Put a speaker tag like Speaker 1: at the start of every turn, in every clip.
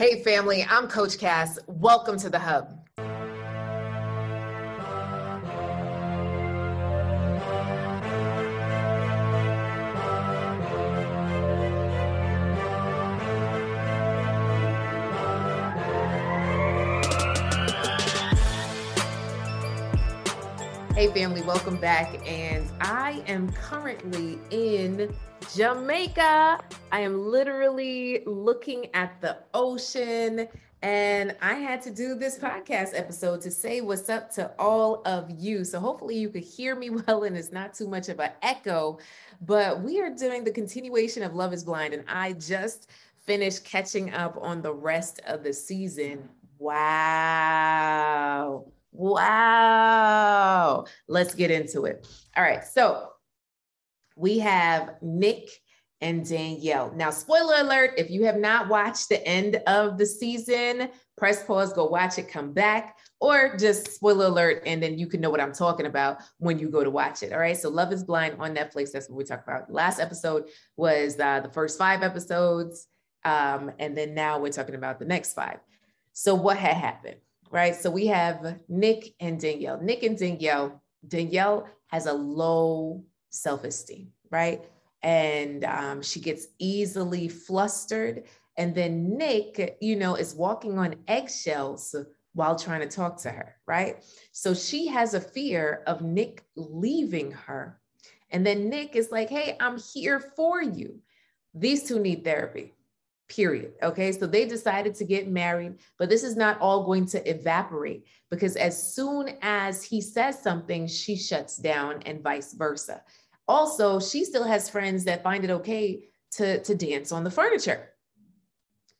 Speaker 1: Hey, family, I'm Coach Cass. Welcome to the Hub. Hey, family, welcome back. And I am currently in Jamaica. I am literally looking at the ocean. And I had to do this podcast episode to say what's up to all of you. So hopefully you could hear me well and it's not too much of an echo. But we are doing the continuation of Love is Blind. And I just finished catching up on the rest of the season. Wow. Wow. Let's get into it. All right. So we have Nick and Danielle. Now, spoiler alert if you have not watched the end of the season, press pause, go watch it, come back, or just spoiler alert, and then you can know what I'm talking about when you go to watch it. All right. So, Love is Blind on Netflix. That's what we talk about. Last episode was uh, the first five episodes. Um, and then now we're talking about the next five. So, what had happened? right? So we have Nick and Danielle. Nick and Danielle. Danielle has a low self esteem, right? And um, she gets easily flustered. And then Nick, you know, is walking on eggshells while trying to talk to her, right? So she has a fear of Nick leaving her. And then Nick is like, hey, I'm here for you. These two need therapy period. Okay. So they decided to get married, but this is not all going to evaporate because as soon as he says something, she shuts down and vice versa. Also, she still has friends that find it okay to, to dance on the furniture.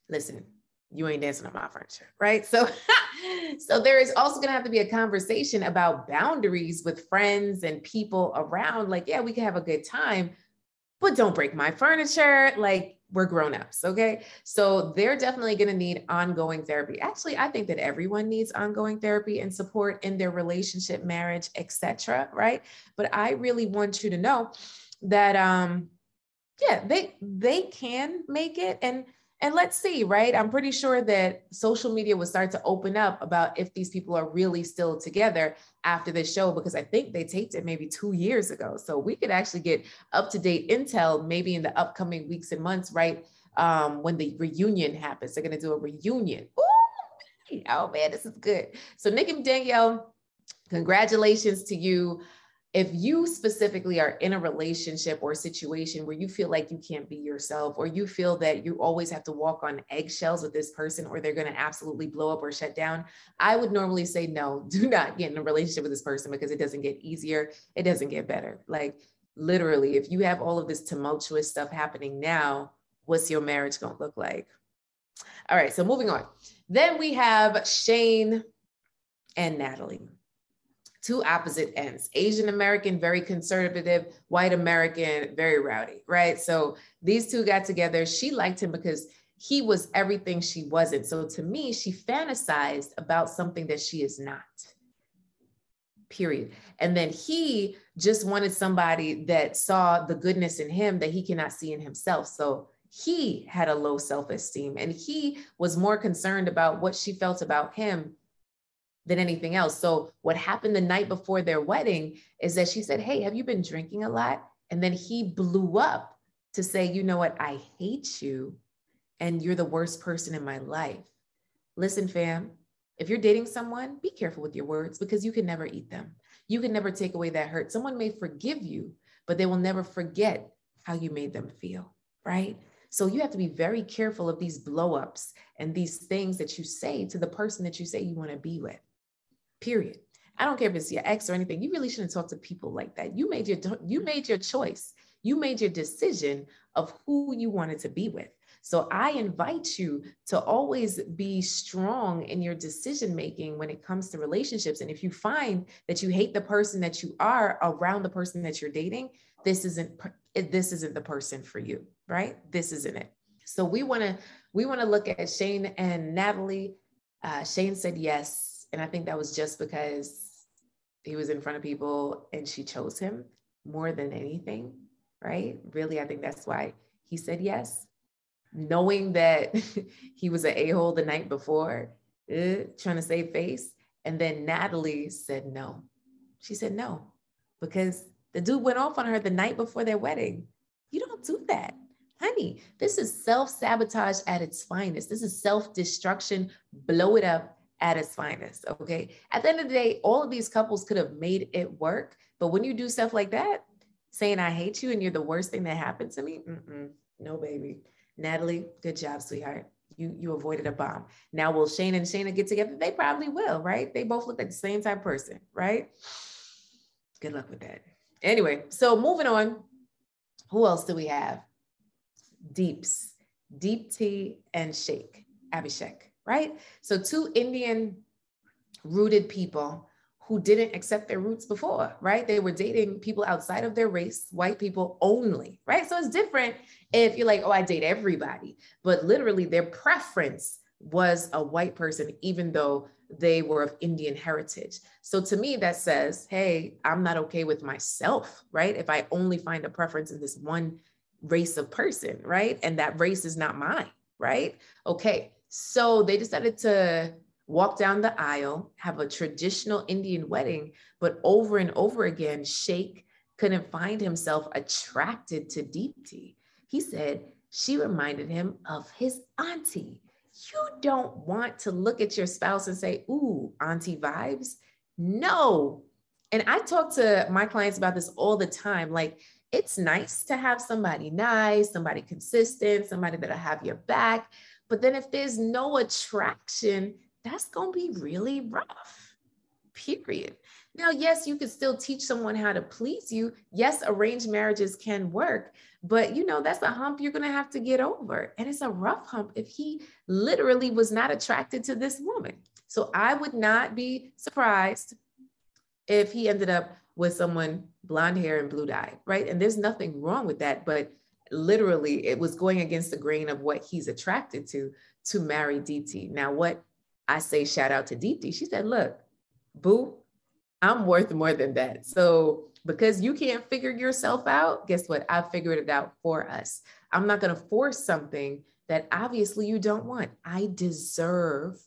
Speaker 1: Listen, you ain't dancing on my furniture, right? So, so there is also going to have to be a conversation about boundaries with friends and people around. Like, yeah, we can have a good time, but don't break my furniture. Like, we're grown-ups okay? So they're definitely going to need ongoing therapy. Actually i think that everyone needs ongoing therapy and support in their relationship marriage etc right? But i really want you to know that um yeah they they can make it and and let's see, right? I'm pretty sure that social media will start to open up about if these people are really still together after this show, because I think they taped it maybe two years ago. So we could actually get up to date intel maybe in the upcoming weeks and months, right? Um, when the reunion happens, they're going to do a reunion. Ooh, oh man, this is good. So, Nick and Danielle, congratulations to you if you specifically are in a relationship or situation where you feel like you can't be yourself or you feel that you always have to walk on eggshells with this person or they're going to absolutely blow up or shut down i would normally say no do not get in a relationship with this person because it doesn't get easier it doesn't get better. Like literally if you have all of this tumultuous stuff happening now what's your marriage going to look like? All right so moving on. Then we have Shayne and natalie two opposite ends Asian American, very conservative, white American, very rowdy, right? So these two got together. She liked him because he was everything she wasn't. So to me, she fantasized about something that she is not. Period. And then he just wanted somebody that saw the goodness in him that he cannot see in himself. So he had a low self esteem and he was more concerned about what she felt about him than anything else. So what happened the night before their wedding is that she said, Hey, have you been drinking a lot? And then he blew up to say, You know what? I hate you and you're the worst person in my life. Listen, fam, if you're dating someone, be careful with your words because you can never eat them. You can never take away that hurt. Someone may forgive you, but they will never forget how you made them feel, right? So you have to be very careful of these blowups and these things that you say to the person that you say you want to be with period. I don't care if it's your ex or anything. You really shouldn't talk to people like that. You made your you made your choice. You made your decision of who you wanted to be with. So I invite you to always be strong in your decision making when it comes to relationships. And if you find that you hate the person that you are around the person that you're dating, this isn't this isn't the person for you, right? This isn't it. So we want to we want to look at Shayne and Natalie. Uh, Shayne said yes and I think that was just because he was in front of people and she chose him more than anything, right? Really, I think that's why he said yes. knowing that he was an a-hole the night before, uh, trying to save face. And then Natalie said no. She said no, because the dude went off on her the night before their wedding. You don't do that. Honey, this is self sabotage at its finest. This is self destruction, blow it up at its finest. Okay. At the end of the day, all of these couples could have made it work. But when you do stuff like that, saying I hate you and you're the worst thing that happened to me, no, baby. Natalie, good job, sweetheart. You you avoided a bomb. Now, will Shayne and Shaina get together? They probably will, right? They both look like the same type person, right? Good luck with that. Anyway, so moving on. Who else do we have? Deeps, Deepti and Shake, Abhishek, right? So two Indian rooted people who didn't accept their roots before, right? They were dating people outside of their race, white people only, right? So it's different if you're like, oh, I date everybody, but literally their preference was a white person, even though they were of Indian heritage. So to me, that says, hey, I'm not okay with myself, right? If I only find a preference in this one race of person, right? And that race is not mine, right? Okay. So they decided to walk down the aisle, have a traditional Indian wedding, but over and over again, Shake couldn't find himself attracted to Deepti. He said she reminded him of his auntie you don't want to look at your spouse and say, Ooh, auntie vibes. No. And I talk to my clients about this all the time. Like, it's nice to have somebody nice, somebody consistent, somebody that'll have your back. But then if there's no attraction, that's going to be really rough, period. Now, yes, you can still teach someone how to please you. Yes, arranged marriages can work, but you know, that's a hump you're going to have to get over. And it's a rough hump if he literally was not attracted to this woman. So I would not be surprised if he ended up with someone blonde hair and blue dye, right? And there's nothing wrong with that, but literally it was going against the grain of what he's attracted to to marry Deepti. Now, what I say, shout out to Deepti, she said, look, boo, I'm worth more than that. So because you can't figure yourself out, guess what? I figured it out for us. I'm not going to force something that obviously you don't want. I deserve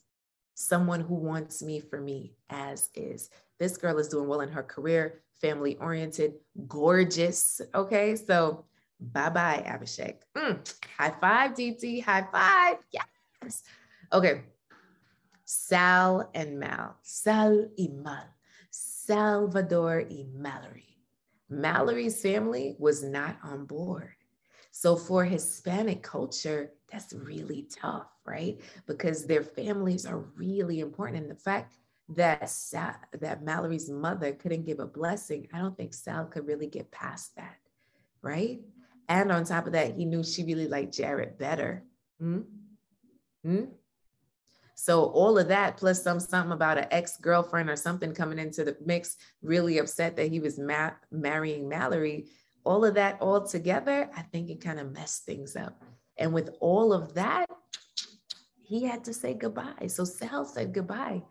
Speaker 1: someone who wants me for me as is. This girl is doing well in her career, family oriented, gorgeous. Okay. So bye bye, Abhishek. Mm. High five, DT. High five. Yes. Okay. Sal and Mal. Sal y Mal. Salvador y Mallory. Mallory's family was not on board. So for Hispanic culture, that's really tough, right? Because their families are really important. And the fact that Sal, that Mallory's mother couldn't give a blessing, I don't think Sal could really get past that, right? And on top of that, he knew she really liked Jarrette better. Hmm? Hmm? So all of that, plus some something about an ex-girlfriend or something coming into the mix, really upset that he was ma- marrying Mallory. All of that all together, I think it kind of messed things up. And with all of that, he had to say goodbye. So Sal said goodbye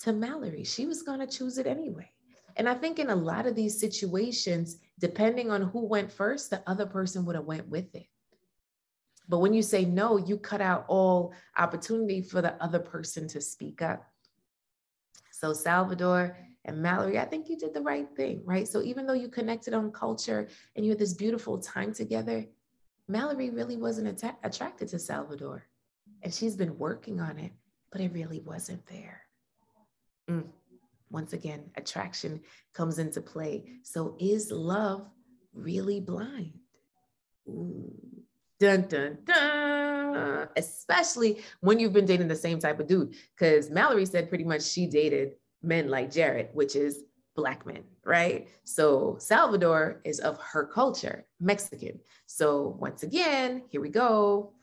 Speaker 1: to Mallory. She was going to choose it anyway. And I think in a lot of these situations, depending on who went first, the other person would have went with it. But when you say no, you cut out all opportunity for the other person to speak up. So, Salvador and Mallory, I think you did the right thing, right? So, even though you connected on culture and you had this beautiful time together, Mallory really wasn't att- attracted to Salvador. And she's been working on it, but it really wasn't there. Mm. Once again, attraction comes into play. So, is love really blind? Ooh. Dun dun dun. Especially when you've been dating the same type of dude. Because Mallory said pretty much she dated men like Jarrette, which is black men, right? So Salvador is of her culture, Mexican. So once again, here we go.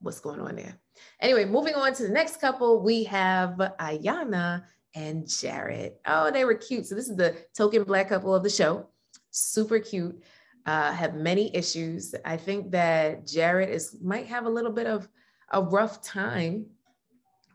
Speaker 1: What's going on there? Anyway, moving on to the next couple, we have Iyanna and Jarrette. Oh, they were cute. So this is the token black couple of the show. Super cute uh, have many issues. I think that Jarrette is might have a little bit of a rough time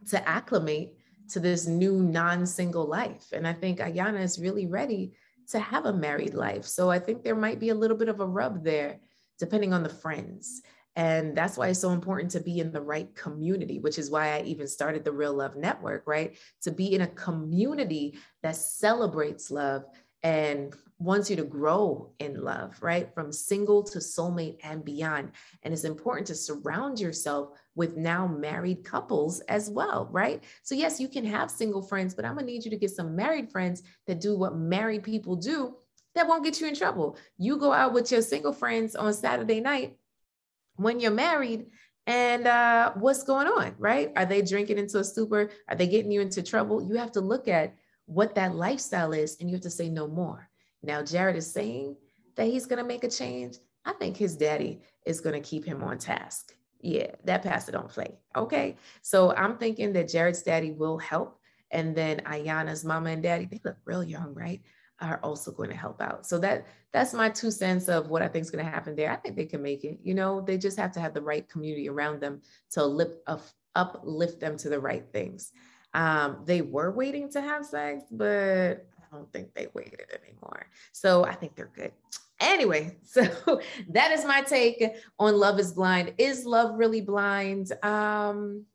Speaker 1: to acclimate to this new non-single life. And I think Iyanna is really ready to have a married life. So I think there might be a little bit of a rub there, depending on the friends. And that's why it's so important to be in the right community, which is why I even started the Real Love Network, right? To be in a community that celebrates love and wants you to grow in love, right? From single to soulmate and beyond. And it's important to surround yourself with now married couples as well, right? So, yes, you can have single friends, but I'm gonna need you to get some married friends that do what married people do that won't get you in trouble. You go out with your single friends on Saturday night when you're married and uh, what's going on, right? Are they drinking into a stupor? Are they getting you into trouble? You have to look at what that lifestyle is and you have to say no more. Now, Jarrette is saying that he's going to make a change. I think his daddy is going to keep him on task. Yeah, that pastor don't play. Okay. So I'm thinking that Jarrette's daddy will help. And then Iyanna's mama and daddy, they look real young, right? Are also going to help out. So that that's my two cents of what I think is going to happen there. I think they can make it. You know, they just have to have the right community around them to lift up, uplift them to the right things. Um, they were waiting to have sex, but I don't think they waited anymore. So I think they're good. Anyway, so that is my take on Love is Blind. Is love really blind? Um,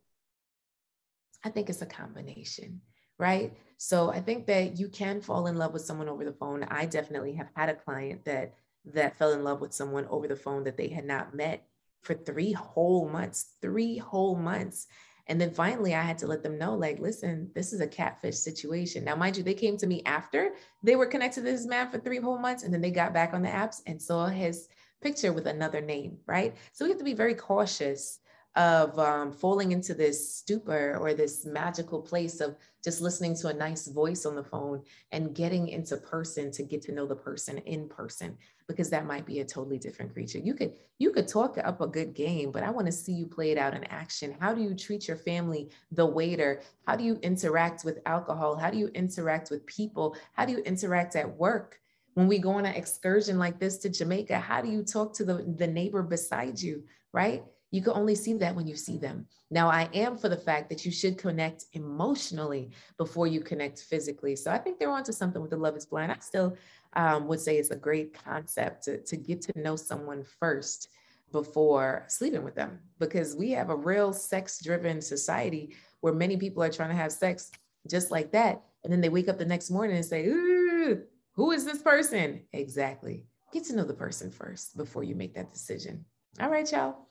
Speaker 1: I think it's a combination, right? So I think that you can fall in love with someone over the phone. I definitely have had a client that that fell in love with someone over the phone that they had not met for three whole months, three whole months. And then finally, I had to let them know, like, listen, this is a catfish situation. Now, mind you, they came to me after they were connected to this man for three whole months, and then they got back on the apps and saw his picture with another name, right? So we have to be very cautious of um, falling into this stupor or this magical place of just listening to a nice voice on the phone and getting into person to get to know the person in person because that might be a totally different creature. You could you could talk up a good game but i want to see you play it out in action. How do you treat your family the waiter? How do you interact with alcohol? How do you interact with people? How do you interact at work? When we go on an excursion like this to jamaica how do you talk to the, the neighbor beside you right you can only see that when you see them. Now, I am for the fact that you should connect emotionally before you connect physically. So I think they're onto something with the love is blind. I still um, would say it's a great concept to, to get to know someone first before sleeping with them because we have a real sex driven society where many people are trying to have sex just like that. And then they wake up the next morning and say, who is this person? Exactly. Get to know the person first before you make that decision. All right, y'all.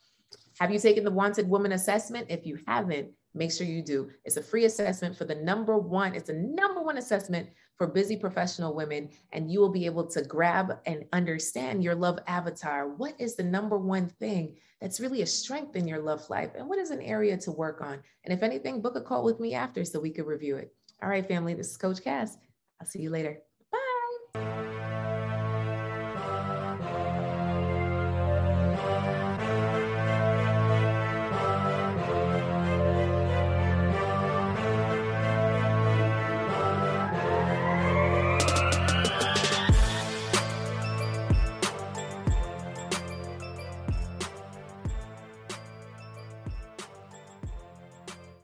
Speaker 1: Have you taken the Wanted Woman assessment? If you haven't, make sure you do. It's a free assessment for the number one, it's a number one assessment for busy professional women, and you will be able to grab and understand your love avatar. What is the number one thing that's really a strength in your love life? And what is an area to work on? And if anything, book a call with me after so we could review it. All right, family, this is Coach Cass. I'll see you later. Bye.